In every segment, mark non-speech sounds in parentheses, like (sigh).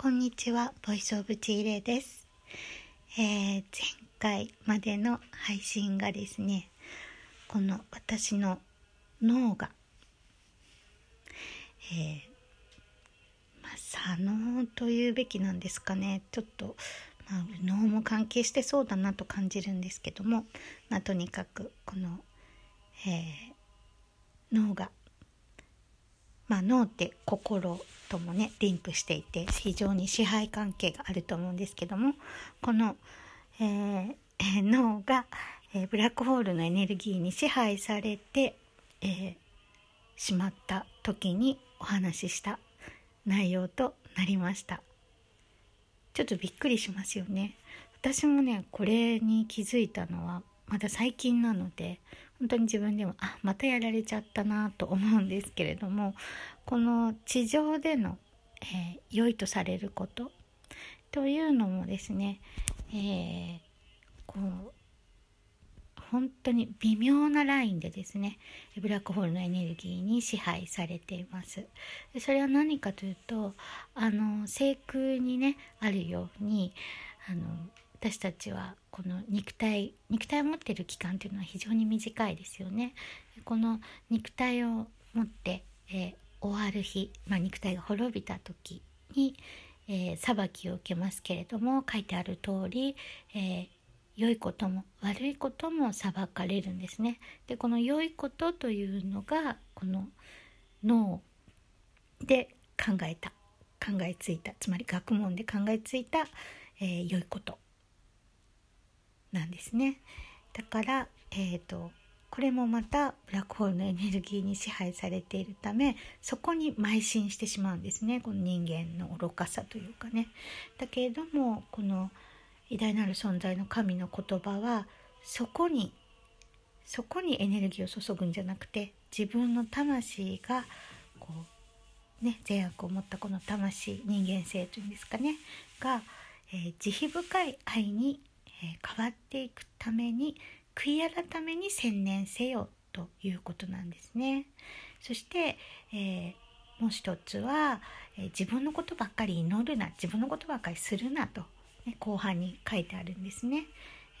こんにちは、ボイスオブチーレイです。えー、前回までの配信がですね、この私の脳が、えー、まあ、左脳というべきなんですかね、ちょっと、まあ、脳も関係してそうだなと感じるんですけども、まあ、とにかくこの、えー、脳がまあ、脳って心ともねリンクしていて非常に支配関係があると思うんですけどもこの、えー、(laughs) 脳が、えー、ブラックホールのエネルギーに支配されて、えー、しまった時にお話しした内容となりました。ちょっとびっくりしますよね。私もねこれに気づいたのはまだ最近なので本当に自分でもあまたやられちゃったなと思うんですけれどもこの地上での、えー、良いとされることというのもですね、えー、こう本当に微妙なラインでですねブラックホールのエネルギーに支配されています。それは何かというとあの聖空にねあるようにあの私たちはこの肉体肉体を持っている期間というのは非常に短いですよね。この肉体を持って、えー、終わる日、まあ、肉体が滅びた時に、えー、裁きを受けますけれども書いてある通り、えー、良いことも悪いことも裁かれるんですね。でこの良いことというのがこの脳で考えた考えついたつまり学問で考えついた、えー、良いことなんですね。だから、えーと、これもまたブラックホールのエネルギーに支配されているためそこに邁進してしまうんですねこの人間の愚かさというかね。だけれどもこの偉大なる存在の神の言葉はそこにそこにエネルギーを注ぐんじゃなくて自分の魂がこうね善悪を持ったこの魂人間性というんですかねが、えー、慈悲深い愛にえ変わっていくために悔い改めに専念せよということなんですね。そして、えー、もう一つは、えー、自分のことばっかり祈るな自分のことばっかりするなと、ね、後半に書いてあるんですね。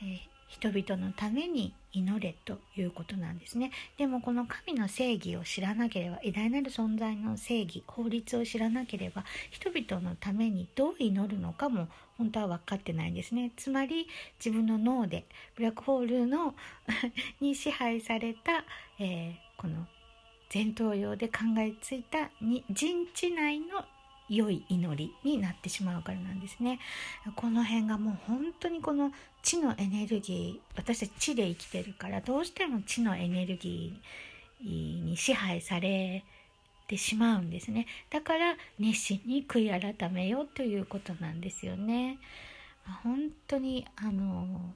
えー人々のために祈れということなんですね。でもこの神の正義を知らなければ偉大なる存在の正義法律を知らなければ人々のためにどう祈るのかも本当は分かってないんですね。つまり自分の脳でブラックホールの (laughs) に支配された、えー、この前頭葉で考えついたに人知内の良い祈りになってしまうからなんですね。この辺がもう本当にこの地のエネルギー私たち地で生きてるからどうしても地のエネルギーに支配されてしまうんですね。だから熱心に悔い改めようということなんですよね。本当にあの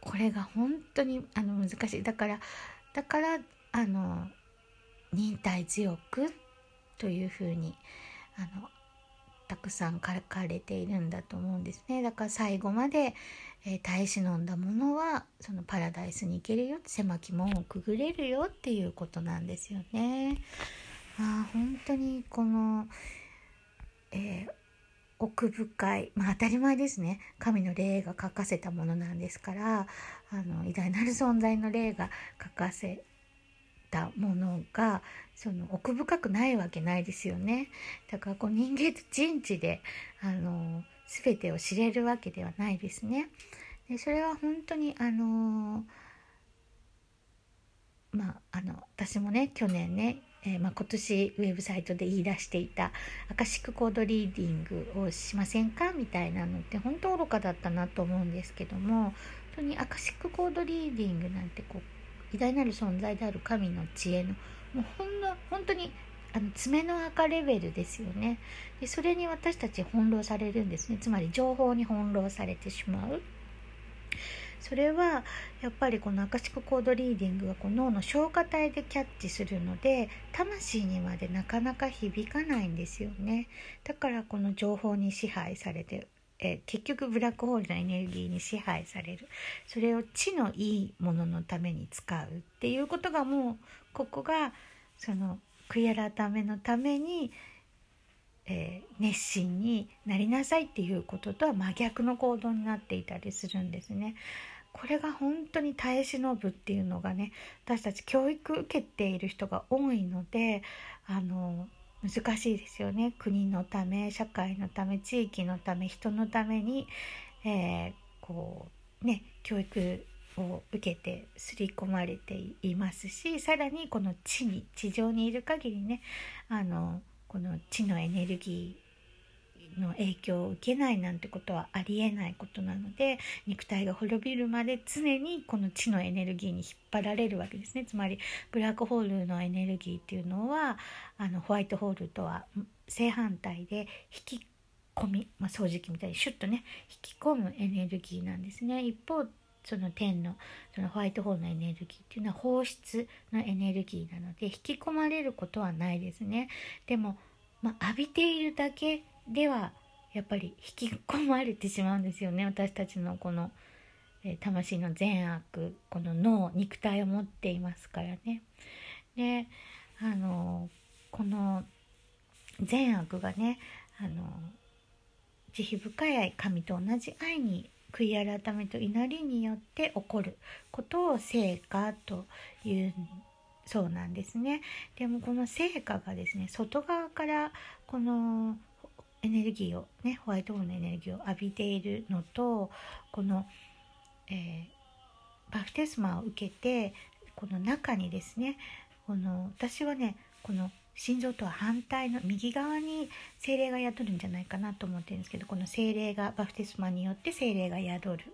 これが本当にあの難しいだからだからあの忍耐強くというふうにあのたくさん書かれているんだと思うんですねだから最後まで、えー、耐え忍んだものはそのパラダイスに行けるよ狭き門をくぐれるよっていうことなんですよね。あ本当にこの、えー、奥深い、まあ、当たり前ですね神の霊が書かせたものなんですからあの偉大なる存在の霊が書かせたものがその奥深くないわけないですよね。だからこう人間と人知であの全てを知れるわけではないですね。でそれは本当にあのまああの私もね去年ね、えー、まあ、今年ウェブサイトで言い出していたアカシックコードリーディングをしませんかみたいなのって本当愚かだったなと思うんですけども本当にアカシックコードリーディングなんてこう偉大なる存在である神の知恵のもうほんの本当にあの爪の垢レベルですよね。でそれに私たち翻弄されるんですね。つまり情報に翻弄されてしまう。それはやっぱりこのアカシックコードリーディングがこの脳の松果体でキャッチするので魂にまでなかなか響かないんですよね。だからこの情報に支配されてえ結局ブラックホールのエネルギーに支配されるそれを知のいいもののために使うっていうことがもうここがその悔い改めのために、ええー、熱心になりなさいっていうこととは真逆の行動になっていたりするんですね。これが本当に耐え忍ぶっていうのがね私たち教育受けている人が多いのであの難しいですよね。国のため社会のため地域のため人のために、えー、こうね教育を受けて刷り込まれていますしさらにこの地に地上にいる限りねあのこの地のエネルギーの影響を受けないなんてことはありえないことなので肉体が滅びるまで常にこの地のエネルギーに引っ張られるわけですねつまりブラックホールのエネルギーっていうのはあのホワイトホールとは正反対で引き込み、まあ、掃除機みたいにシュッとね引き込むエネルギーなんですね一方その天のそのホワイトホールのエネルギーっていうのは放出のエネルギーなので引き込まれることはないですね。でも、まあ、浴びているだけではやっぱり引き込まれてしまうんですよね私たちのこの、え、魂の善悪この脳肉体を持っていますからね。であのこの善悪がねあの慈悲深い愛神と同じ愛に悔い改めと祈りによって起こることを成果というそうなんですね。でもこの成果がですね外側からこのエネルギーをねホワイトホールのエネルギーを浴びているのとこの、えー、バプテスマを受けてこの中にですねこの私はねこの心臓とは反対の右側に精霊が宿るんじゃないかなと思ってるんですけどこの精霊がバプテスマによって精霊が宿る。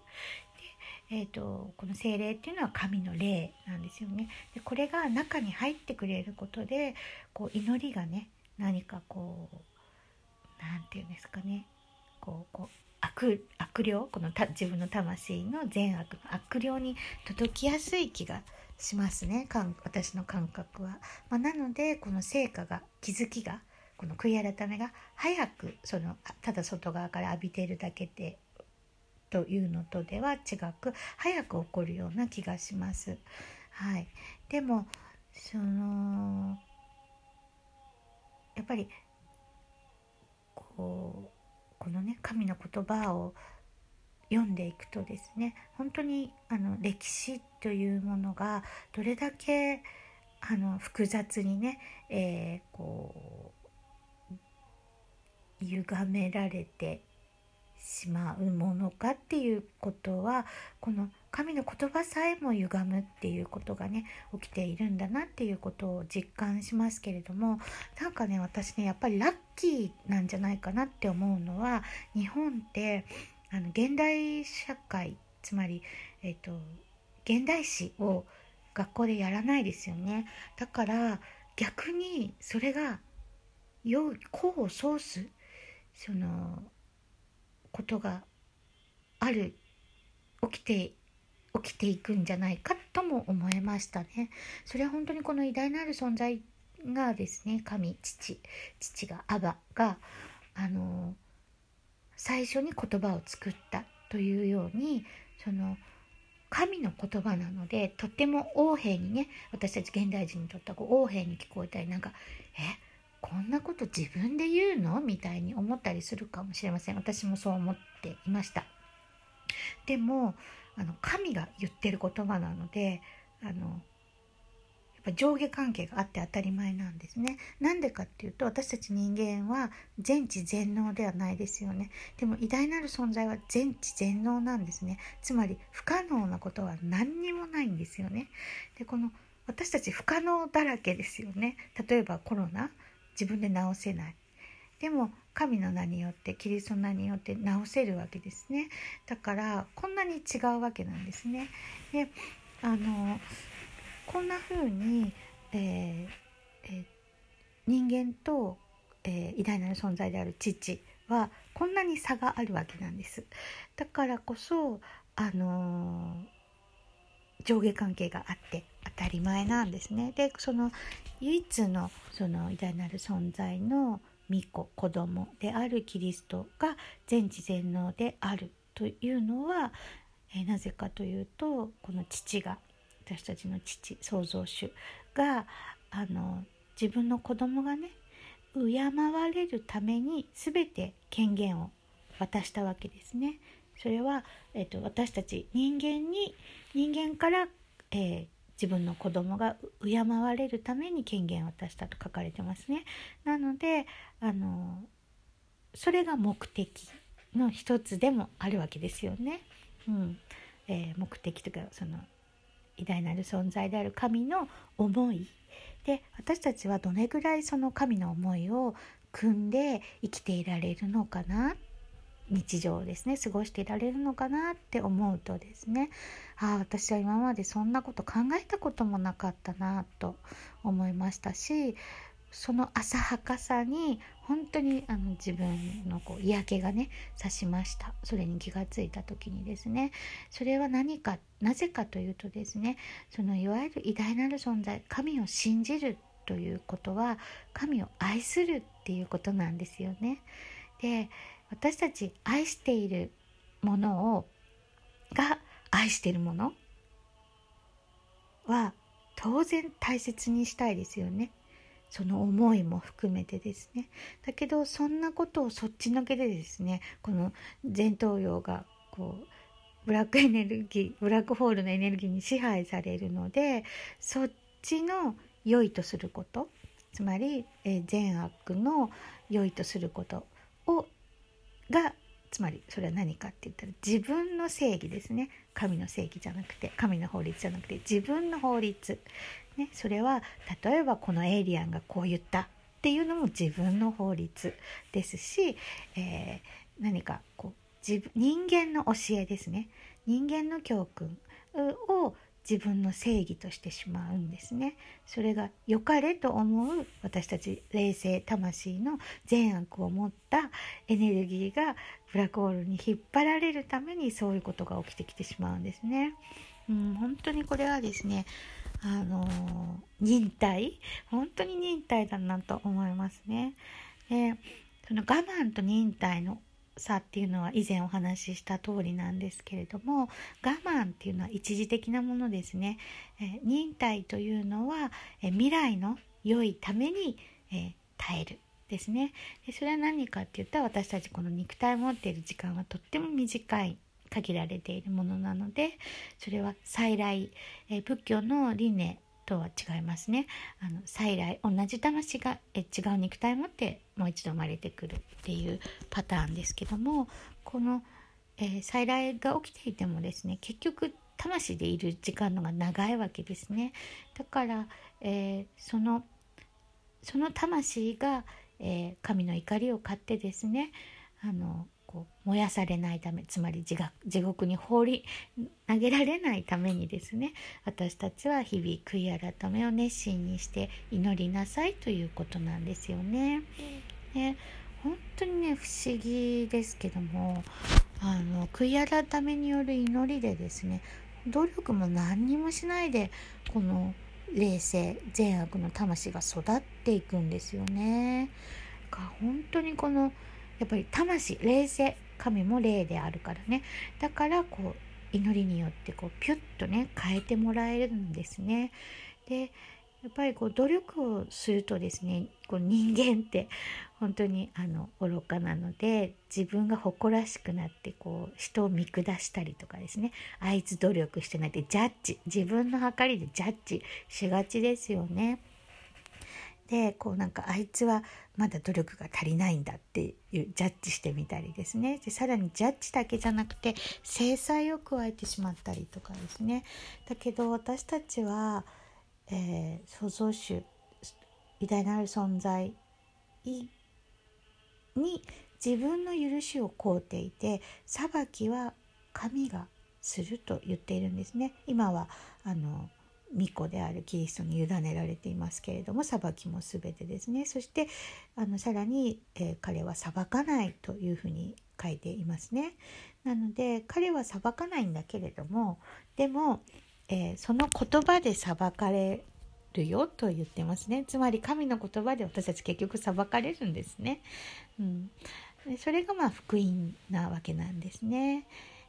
えーと、この精霊っていうのは神の霊なんですよね。でこれが中に入ってくれることでこう祈りがね何かこう何て言うんですかねこうこう悪悪霊このた自分の魂の善悪の悪霊に届きやすい気がしますね私の感覚は。まあ、なのでこの成果が気づきがこの悔い改めが早くそのただ外側から浴びているだけでというのとでは違く早く起こるような気がします。はい、でもそのやっぱりこうこのね神の言葉を読んでいくとですね本当にあの歴史というものがどれだけあの複雑にね、えー、こう歪められてしまうものかっていうことはこの神の言葉さえも歪むっていうことがね起きているんだなっていうことを実感しますけれどもなんかね私ねやっぱりラッキーなんじゃないかなって思うのは日本ってあの現代社会つまり、えーと、現代史を学校でやらないですよね。だから逆にそれが良い功を奏すそのことがある起きて起きていくんじゃないかとも思えましたね。それは本当にこの偉大なる存在がですね神父父がアバがあの最初に言葉を作ったというようにその神の言葉なのでとっても横柄にね私たち現代人にとってはこう横柄に聞こえたりなんか「えこんなこと自分で言うの?」みたいに思ったりするかもしれません私もそう思っていましたでもあの神が言ってる言葉なのであのやっぱ上下関係があって当たり前なんですね。なんでかっていうと私たち人間は全知全能ではないですよね。でも偉大なる存在は全知全能なんですね。つまり不可能なことは何にもないんですよね。でこの私たち不可能だらけですよね。例えばコロナ自分で治せない。でも神の名によってキリストの名によって治せるわけですね。だからこんなに違うわけなんですね。であのこんな風に、えーえー、人間と、えー、偉大なる存在である父はこんなに差があるわけなんです。だからこそあの上下関係があって当たり前なんですね。でその唯一のその偉大なる存在の御子子供であるキリストが全知全能であるというのは、え、なぜかというとこの父が私たちの父創造主があの自分の子供がね敬われるために全て権限を渡したわけですね。それは、えーと、私たち人間に人間から、えー、自分の子供が敬われるために権限を渡したと書かれてますね。なのであのそれが目的の一つでもあるわけですよね。うんえー、目的というかその偉大なる存在である神の思いで私たちはどれぐらいその神の思いを組んで生きていられるのかな日常ですね過ごしていられるのかなって思うとですねああ私は今までそんなこと考えたこともなかったなと思いましたしその浅はかさに本当にあの自分のこう嫌気がねさしましたそれに気がついた時にですねそれは何かなぜかというとですねそのいわゆる偉大なる存在神を信じるということは神を愛するっていうことなんですよね。で私たち愛しているものをが愛しているものは当然大切にしたいですよね。その思いも含めてですねだけどそんなことをそっちのけでですねこの前頭葉がこうブラックエネルギーブラックホールのエネルギーに支配されるのでそっちの良いとすることつまり、え、善悪の良いとすることをがつまりそれは何かって言ったら自分の正義ですね。神の正義じゃなくて神の法律じゃなくて自分の法律。ね、それは例えばこのエイリアンがこう言った。っていうのも自分の法律ですし、えー、何かこう自分人間の教えですね。人間の教訓を自分の正義としてしまうんですね。それが良かれと思う私たち霊性魂の善悪を持ったエネルギーがブラックホールに引っ張られるためにそういうことが起きてきてしまうんですね。うん、本当にこれはですねあの忍耐本当に忍耐だなと思いますね。でその我慢と忍耐の差っていうのは以前お話しした通りなんですけれども我慢っていうのは一時的なものですね。え忍耐というのはえ未来の良いためにえ耐えるですねでそれは何かって言ったら私たちこの肉体を持っている時間はとっても短い限られているものなのでそれは再来、え仏教の理念とは違いますね。あの再来同じ魂がえ違う肉体を持ってもう一度生まれてくるっていうパターンですけどもこの、えー、再来が起きていてもですね結局魂でいる時間のが長いわけですね。だから、えー、そのその魂が、えー、神の怒りを買ってですねあのこう燃やされないためつまり地獄に放り投げられないためにですね私たちは日々悔い改めを熱心にして祈りなさいということなんですよね。で本当にね不思議ですけどもあの悔い改めによる祈りでですね努力も何にもしないでこの霊性善悪の魂が育っていくんですよね。本当にこのやっぱり魂霊性神も霊であるからねだからこう祈りによってこうピュッとね変えてもらえるんですね。でやっぱりこう努力をするとですねこう人間って本当にあの愚かなので自分が誇らしくなってこう人を見下したりとかですねあいつ努力してないってジャッジ自分の計りでジャッジしがちですよね。でこうなんかあいつはまだ努力が足りないんだっていうジャッジしてみたりですね。でさらにジャッジだけじゃなくて制裁を加えてしまったりとかですね。だけど私たちは、えー、創造主偉大なる存在に自分の許しを請うていて裁きは神がすると言っているんですね。今はあの巫女であるキリストに委ねられていますけれども裁きも全てですねそしてあのさらに、えー、彼は裁かないというふうに書いていますね。なので彼は裁かないんだけれどもでも、えー、その言葉で裁かれるよと言ってますねつまり神の言葉で私たち結局裁かれるんですね。うん、それがまあ福音なわけなんですね。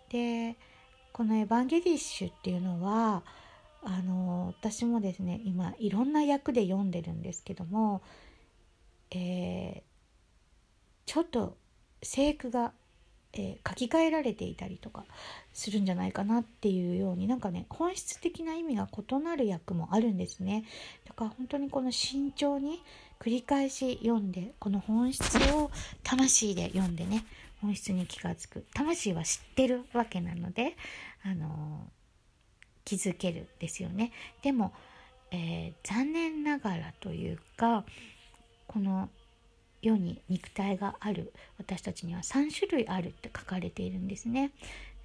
でこのエヴァンゲリッシュっていうのはあの私もですね今いろんな役で読んでるんですけどもえー、ちょっと生句が、えー、書き換えられていたりとかするんじゃないかなっていうようになんかね本質的な意味が異なる役もあるんですね。だから本当にこの慎重に繰り返し読んでこの本質を魂で読んでね本質に気が付く。魂は知ってるわけなのであの気づけるですよねでも、えー、残念ながらというかこの世に肉体がある私たちには3種類あるって書かれているんですね。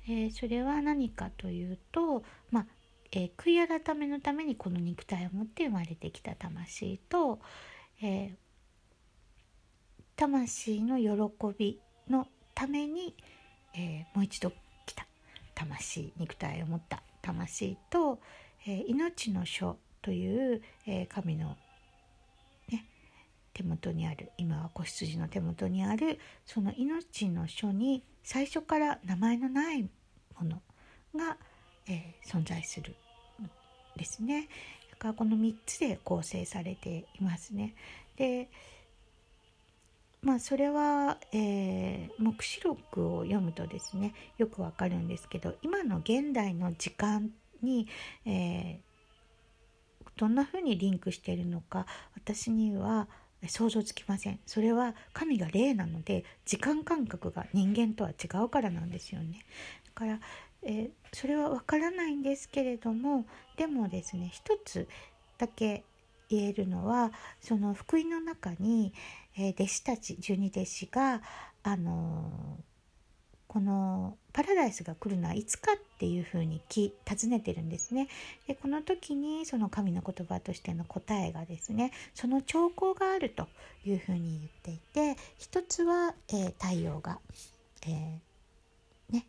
えー、それは何かというと、まあえー、悔い改めのためにこの肉体を持って生まれてきた魂と、えー、魂の喜びのために、えもう一度来た魂肉体を持った魂と、え命の書という、え神のね手元にある今は子羊の手元にあるその命の書に最初から名前のないものが、えー、存在するですね。だからこの3つで構成されていますね。でまあそれは、えー、黙示録を読むとですねよくわかるんですけど今の現代の時間に、えー、どんなふうにリンクしているのか私には想像つきません。それは神が霊なので時間感覚が人間とは違うからなんですよね。だから、えー、それはわからないんですけれどもでもですね一つだけ言えるのはその福音の中に、え、弟子たち十二弟子があのこのパラダイスが来るのはいつかっていうふうに尋ねてるんですね。でこの時にその神の言葉としての答えがですねその兆候があるというふうに言っていて一つは、えー、太陽が、えー、ね、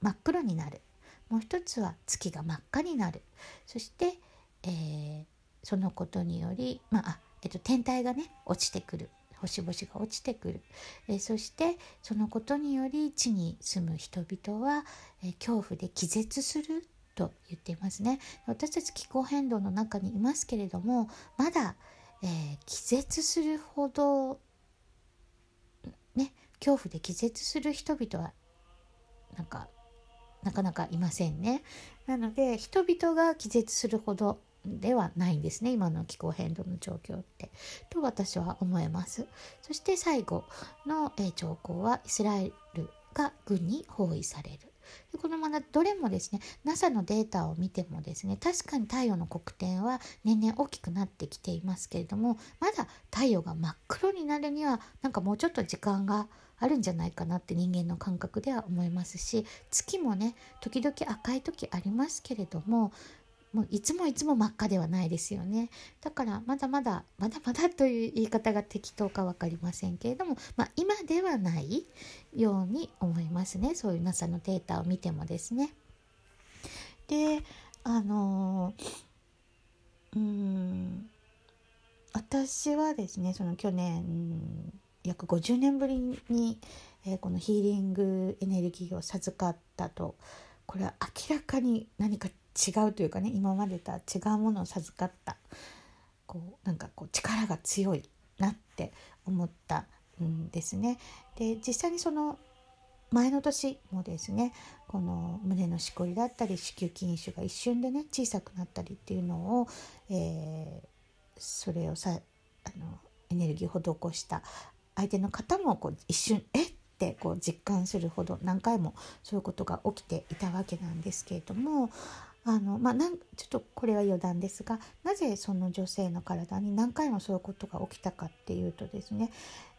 真っ黒になるもう一つは月が真っ赤になるそして、えー、そのことにより、まあえっと、天体がね落ちてくる。星々が落ちてくる、えそしてそのことにより地に住む人々は、え恐怖で気絶すると言っていますね。私たち気候変動の中にいますけれどもまだ、えー、気絶するほどね恐怖で気絶する人々はなんかなかなかいませんね。なので人々が気絶するほどではないんですね。今の気候変動の状況って。と私は思います。そして最後の、えー、兆候はイスラエルが軍に包囲される。このままどれもですね NASA のデータを見てもですね確かに太陽の黒点は年々大きくなってきていますけれどもまだ太陽が真っ黒になるにはなんかもうちょっと時間があるんじゃないかなって人間の感覚では思いますし月もね時々赤い時ありますけれどももういつもいつも真っ赤ではないですよねだからまだまだまだまだという言い方が適当か分かりませんけれども、まあ、今ではないように思いますねそういう NASA のデータを見てもですね。であのうん私はですねその去年約50年ぶりに、えー、このヒーリングエネルギーを授かったとこれは明らかに何か違うというかね今までとは違うものを授かったこうなんかこう力が強いなって思ったんですね。で実際にその前の年もですねこの胸のしこりだったり子宮筋腫が一瞬でね小さくなったりっていうのを、えー、それをさあのエネルギー施した相手の方もこう一瞬「えっ?」てこう実感するほど何回もそういうことが起きていたわけなんですけれどもあのまあ、なんちょっとこれは余談ですがなぜその女性の体に何回もそういうことが起きたかっていうとですね、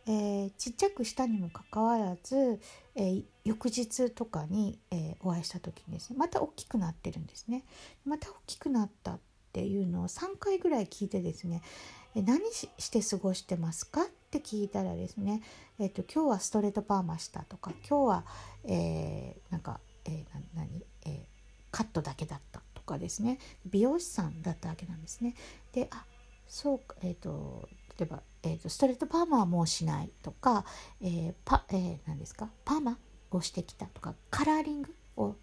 えー、ちっちゃくしたにもかかわらず、えー、翌日とかに、えー、お会いした時にですねまた大きくなってるんですね。また大きくなったっていうのを3回ぐらい聞いてですね何して過ごしてますかって聞いたらですね、えーと、今日はストレートパーマしたとか今日は、えー、なんか、えー、な何、えーカットだけだったとかですね。美容師さんだったわけなんですね。であそうかえっ、ー、と例えば、えーと、ストレートパーマはもうしないとか、えーパえー、何ですか？パーマをしてきたとかカラーリングをお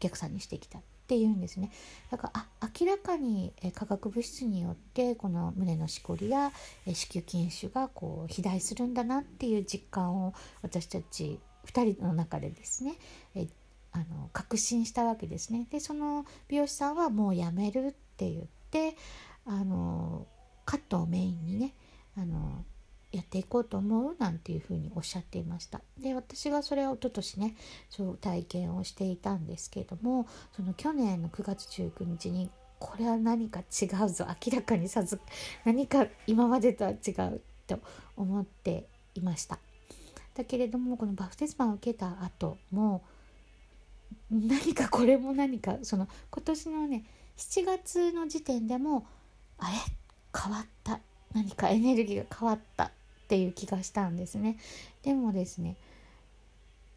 客さんにしてきたっていうんですね。だからあ明らかに化学物質によってこの胸のしこりや子宮筋腫がこう肥大するんだなっていう実感を私たち2人の中でですねあの確信したわけですね。でその美容師さんはもうやめるって言ってあのカットをメインにねあのやっていこうと思うなんていうふうにおっしゃっていましたで私がそれを一昨年ねそう体験をしていたんですけれどもその去年の9月19日にこれは何か違うぞ明らかにさず何か今までとは違うと思っていましただけれどもこのバプテスマを受けた後も何かこれも何かその今年のね7月の時点でもあれ変わった。何かエネルギーが変わったっていう気がしたんですね。でもですね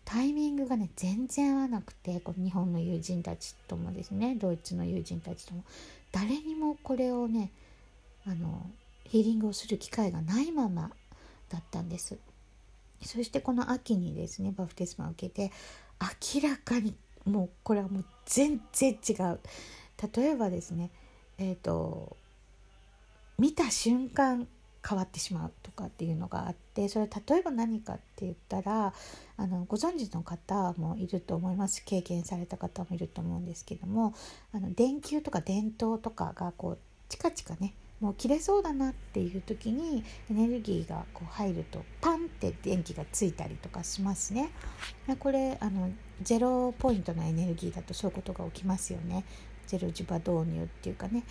タイミングがね全然合わなくてこの日本の友人たちともですねドイツの友人たちとも。誰にもこれをねあのヒーリングをする機会がないままだったんです。そしてこの秋にですねバプテスマを受けて明らかにもうこれはもう全然違う。例えばですねえっ、ー、と見た瞬間変わってしまうとかっていうのがあってそれ例えば何かって言ったらあのご存知の方もいると思います。経験された方もいると思うんですけどもあの電球とか電灯とかがこうチカチカねもう切れそうだなっていう時にエネルギーがこう入るとパンって電気がついたりとかしますね。これあのゼロポイントのエネルギーだとそういうことが起きますよね。ゼロ磁場導入っていうかね。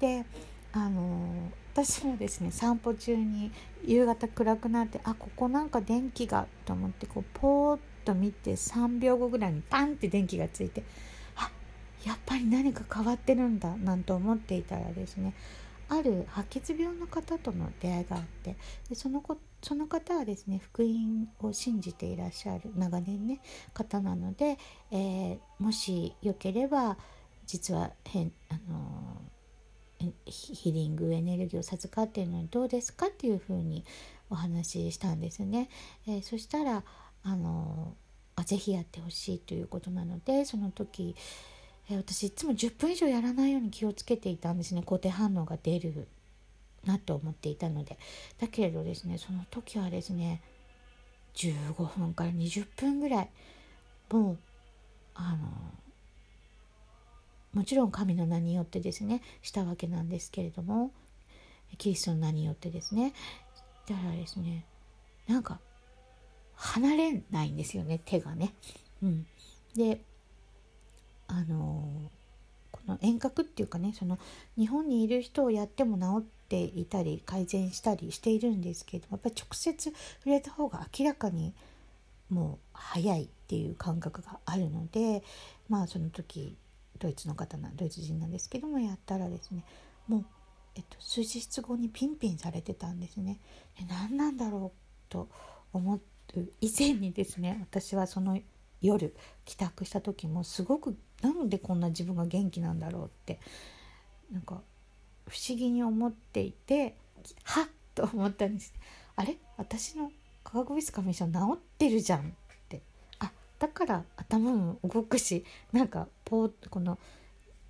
であの私もですね散歩中に夕方暗くなってあここなんか電気がと思ってこうポーッと見て3秒後ぐらいにパンって電気がついてあやっぱり何か変わってるんだなんて思っていたらですねある白血病の方との出会いがあってでその子その方はですね福音を信じていらっしゃる長年ね方なので、えー、もしよければ実は変あのヒーリングエネルギーを授かっているのにどうですかっていうふうにお話ししたんですね。えー、そしたらあのあぜひやってほしいということなのでその時、え、私いつも10分以上やらないように気をつけていたんですね。固定反応が出るなと思っていたので。だけれどですねその時はですね15分から20分ぐらいもうあのもちろん神の名によってですねしたわけなんですけれどもキリストの名によってですね。だからですねなんか離れないんですよね手がね。うん、であのこの遠隔っていうかねその日本にいる人をやっても治っていたり改善したりしているんですけどやっぱり直接触れた方が明らかにもう早いっていう感覚があるのでまあその時ドイツの方なドイツ人なんですけどもやったらですねもう、えっと、数日後にピンピンされてたんですね。で何なんだろうと思う以前にですね私はその夜帰宅した時もすごくなんでこんな自分が元気なんだろうってなんか不思議に思っていてはっと思ったんです。あれ？私の化学物質過敏症治ってるじゃんってあだから頭も動くしなんかポーこの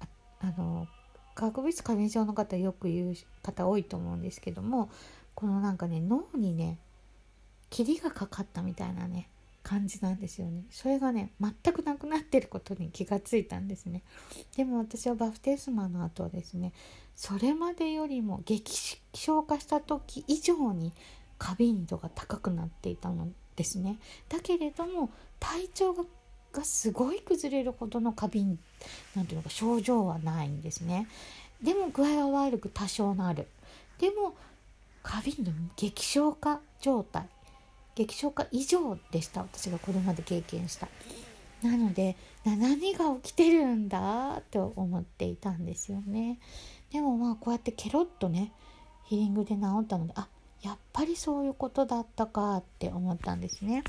ああの化学物質過敏症の方よく言う方多いと思うんですけどもこのなんかね脳にね霧がかかったみたいなね感じなんですよね。それがね全くなくなってることに気がついたんですね。でも私はバフテスマの後はですねそれまでよりも激症化した時以上に過敏度が高くなっていたのですね。だけれども体調ががすごい崩れるほどの過敏なんていうのか症状はないんですね。でも具合は悪く多少なる。でも過敏の激症化状態激症化以上でした。私がこれまで経験した。なので何が起きてるんだと思っていたんですよね。でもまあこうやってケロッとねヒーリングで治ったのであやっぱりそういうことだったかって思ったんですね。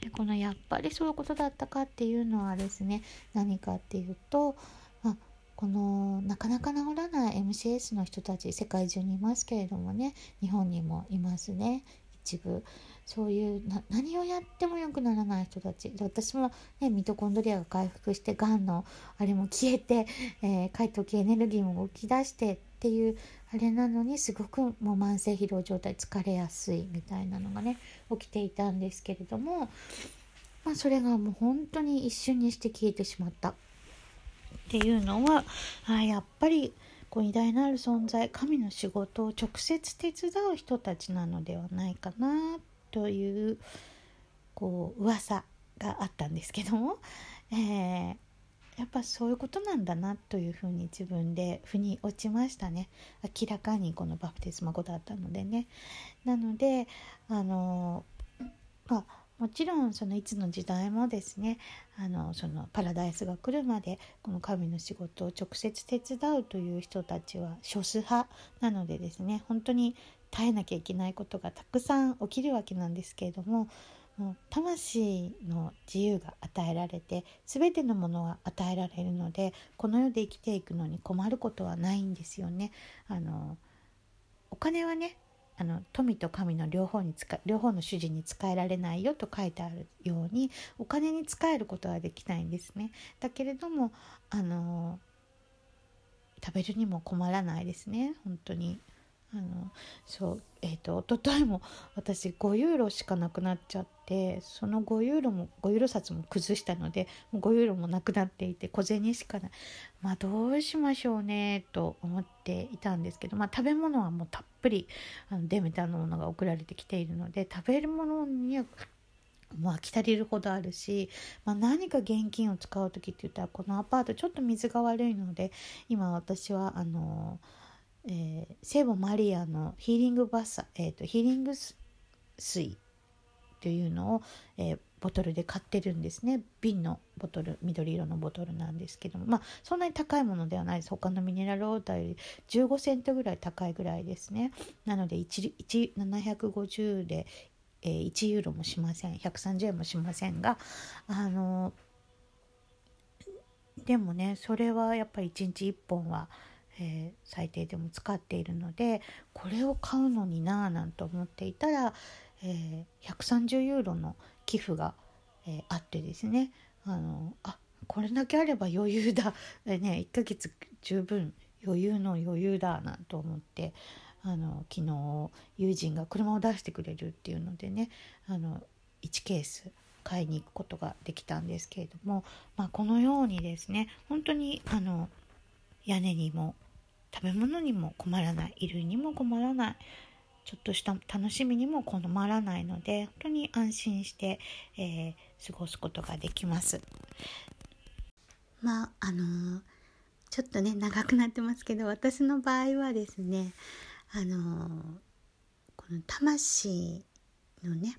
でこのやっぱりそういうことだったかっていうのはですね何かっていうと、まあ、このなかなか治らない MCS の人たち世界中にいますけれどもね日本にもいますね。一部。そういう何をやっても良くならない人たち。で私も、ね、ミトコンドリアが回復してがんのあれも消えて、えー、解凍系エネルギーも浮き出してっていうあれなのにすごくもう慢性疲労状態疲れやすいみたいなのがね起きていたんですけれども、まあ、それがもう本当に一瞬にして消えてしまったっていうのはあやっぱりこう偉大なる存在神の仕事を直接手伝う人たちなのではないかなというこう噂があったんですけども、(laughs) えー、やっぱそういうことなんだなというふうに自分で腑に落ちましたね。明らかにこのバプテスマ語だったのでね。なのであのまあもちろんそのいつの時代もですねあのそのパラダイスが来るまでこの神の仕事を直接手伝うという人たちは少数派なのでですね本当に耐えなきゃいけないことがたくさん起きるわけなんですけれどももう魂の自由が与えられて全てのものが与えられるのでこの世で生きていくのに困ることはないんですよね。あのお金はねあの富と神の両方に使両方の主人に使えられないよと書いてあるようにお金に使えることはできないんですね。だけれどもあの食べるにも困らないですね本当に。あのそうえっ、ー、と一昨日も私5ユーロしかなくなっちゃってその5ユーロも5ユーロ札も崩したのでもう5ユーロもなくなっていて小銭しかないまあどうしましょうねと思っていたんですけどまあ食べ物はもうたっぷりあのデメタのものが送られてきているので食べるものにはもう飽き足りるほどあるし、まあ、何か現金を使う時って言ったらこのアパートちょっと水が悪いので今私はあのえー、聖母マリアのヒーリングバッサ、えーと、ヒーリング水というのを、えー、ボトルで買ってるんですね。瓶のボトル緑色のボトルなんですけども。まあそんなに高いものではないです。他のミネラルウォーターより15セントぐらい高いぐらいですね。なので1750で、えー、1ユーロもしません。130円もしませんがあのでもねそれはやっぱり1日1本はえー、最低でも使っているのでこれを買うのになぁなんて思っていたら、えー、130ユーロの寄付が、えー、あってですね。あのあこれだけあれば余裕だ、(laughs) ね、1ヶ月十分余裕の余裕だなんて思ってあの昨日友人が車を出してくれるっていうのでねあの1ケース買いに行くことができたんですけれども、まあ、このようにですね本当にあの屋根にも食べ物にも困らない衣類にも困らないちょっとした楽しみにも困らないので本当に安心して、えー、過ごすことができます。まああのー、ちょっとね長くなってますけど私の場合はですねあのー、この魂のね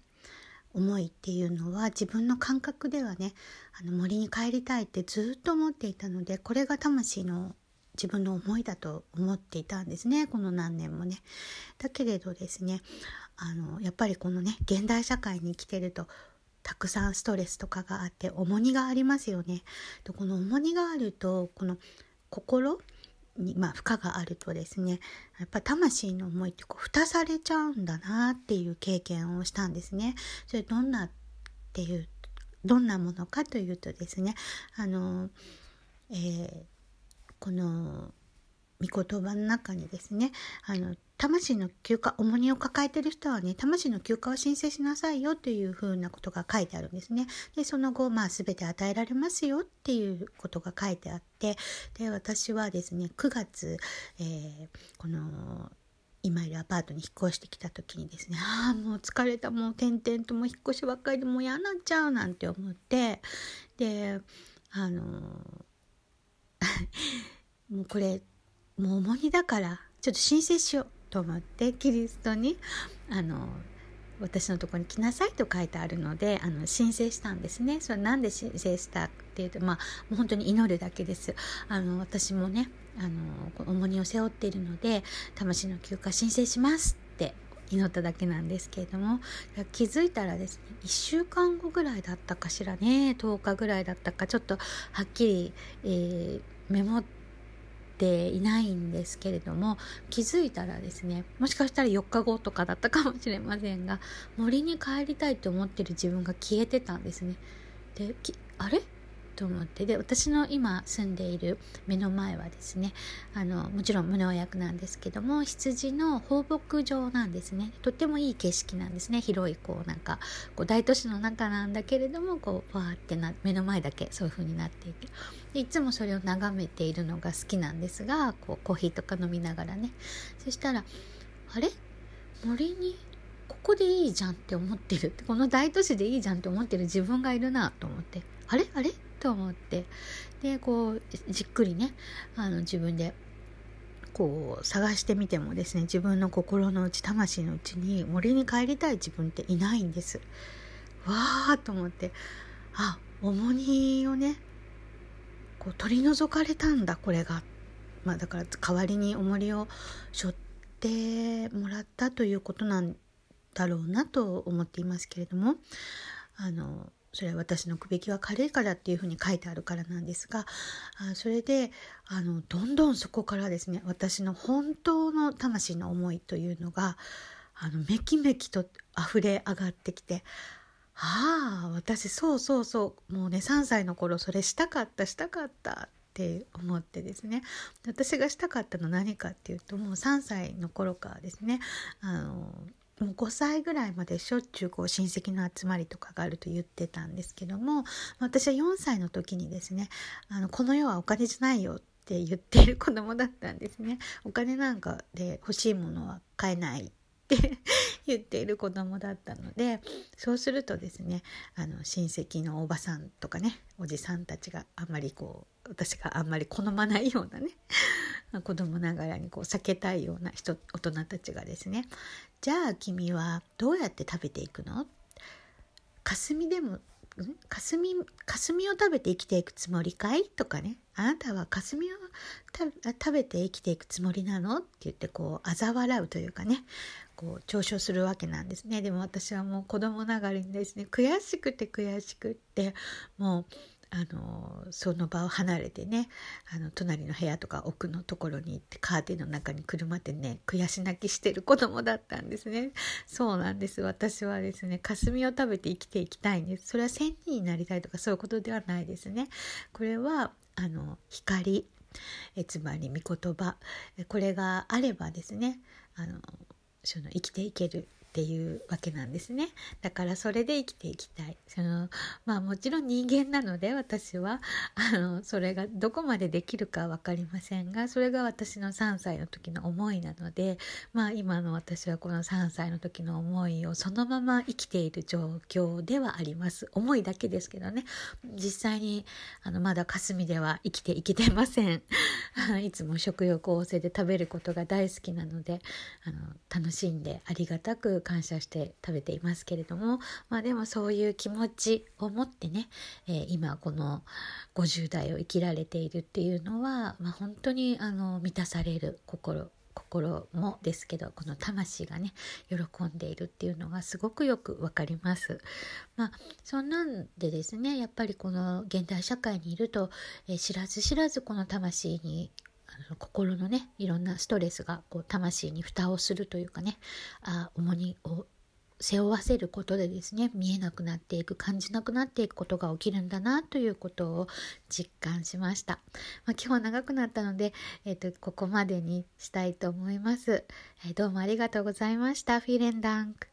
思いっていうのは自分の感覚ではねあの森に帰りたいってずっと思っていたのでこれが魂の自分の思いだと思っていたんですねこの何年もね。だけれどですねあのやっぱりこのね現代社会に生きてるとたくさんストレスとかがあって重荷がありますよね。でこの重荷があるとこの心に、まあ、負荷があるとですねやっぱ魂の思いってこう蓋されちゃうんだなっていう経験をしたんですね。それどんなっていうどんなものかというとですねあの、えー、この御言葉の中にですねあの魂の休暇重荷を抱えてる人はね魂の休暇を申請しなさいよというふうなことが書いてあるんですね。でその後、まあ、全て与えられますよっていうことが書いてあってで私はですね9月、えー、この今いるアパートに引っ越してきた時にですねああもう疲れたもう転々とも引っ越しばっかりでもう嫌になっちゃうなんて思ってであの (laughs) もうこれもう重荷だからちょっと申請しようと思ってキリストにあの私のとこに来なさいと書いてあるのであの申請したんですね。それなんで申請したっていうとまあもう本当に祈るだけです。あの私もねあの重荷を背負っているので魂の休暇申請します祈っただけなんですけれども気づいたらですね1週間後ぐらいだったかしらね10日ぐらいだったかちょっとはっきり、えー、メモっていないんですけれども気づいたらですねもしかしたら4日後とかだったかもしれませんが森に帰りたいと思ってる自分が消えてたんですね。であれ？と思ってで私の今住んでいる目の前はですねあのもちろん無農薬なんですけども羊の放牧場なんですね。とってもいい景色なんですね。広いこうなんかこう大都市の中なんだけれどもこうわーってな目の前だけそういう風になっていて。でいつもそれを眺めているのが好きなんですがこうコーヒーとか飲みながらね。そしたらあれ？森にここでいいじゃんって思ってる。この大都市でいいじゃんって思ってる自分がいるなと思って。あれ？あれ？と思って。でこうじっくりねあの自分でこう探してみてもですね自分の心の内魂のうちに森に帰りたい自分っていないんです。わーと思って。あ重荷をねこう取り除かれたんだこれが。まあだから代わりに重りを背負ってもらったということなんだろうなと思っていますけれどもあのそれは私のくべきは軽いからっていうふうに書いてあるからなんですがあそれであのどんどんそこからですね私の本当の魂の思いというのがあのめきめきと溢れ上がってきてああ私そうそうそうもうね3歳の頃それしたかったしたかったって思ってですね。私がしたかったの何かっていうともう3歳の頃からですねあのもう5歳ぐらいまでしょっちゅうこう親戚の集まりとかがあると言ってたんですけども私は4歳の時にですねあのこの世はお金じゃないよって言っている子供だったんですね。お金なんかで欲しいものは買えないって (laughs) 言っている子供だったのでそうするとですねあの親戚のおばさんとかねおじさんたちがあんまりこう私があんまり好まないようなね子供ながらにこう避けたいような人大人たちがですね。じゃあ君はどうやって食べていくの？霞でも霞霞を食べて生きていくつもりかい？とかね。あなたは霞を食べて生きていくつもりなの？って言ってこう嘲笑うというかね。こう嘲笑するわけなんですね。でも私はもう子供ながらにですね悔しくて悔しくってもうあのその場を離れてねあの隣の部屋とか奥のところに行ってカーテンの中に車でね悔し泣きしてる子供だったんですね。そうなんです。私はですね霞を食べて生きていきたいんです。それは仙人になりたいとかそういうことではないですね。これはあの光えつまり御言葉これがあればですねあのその生きていけるっていうわけなんですね。だからそれで生きていきたい。そのまあもちろん人間なので私はあのそれがどこまでできるか分かりませんがそれが私の3歳の時の思いなのでまあ今の私はこの3歳の時の思いをそのまま生きている状況ではあります。思いだけですけどね。実際にあのまだ霞では生きていけてません。(laughs) いつも食欲旺盛で食べることが大好きなのであの楽しんでありがたく感謝して食べていますけれども、まあ、でもそういう気持ちを持ってね、えー、今この50代を生きられているっていうのは、まあ、本当にあの満たされる心心もですけどこの魂がね喜んでいるっていうのがすごくよくわかります。まあそんなんでですねやっぱりこの現代社会にいると、えー、知らず知らずこの魂に心のねいろんなストレスがこう魂に蓋をするというかねあ重荷を背負わせることでですね見えなくなっていく感じなくなっていくことが起きるんだなということを実感しました、まあ、今日は長くなったので、えーと、ここまでにしたいと思います、えー、どうもありがとうございました。フィーレンダンク。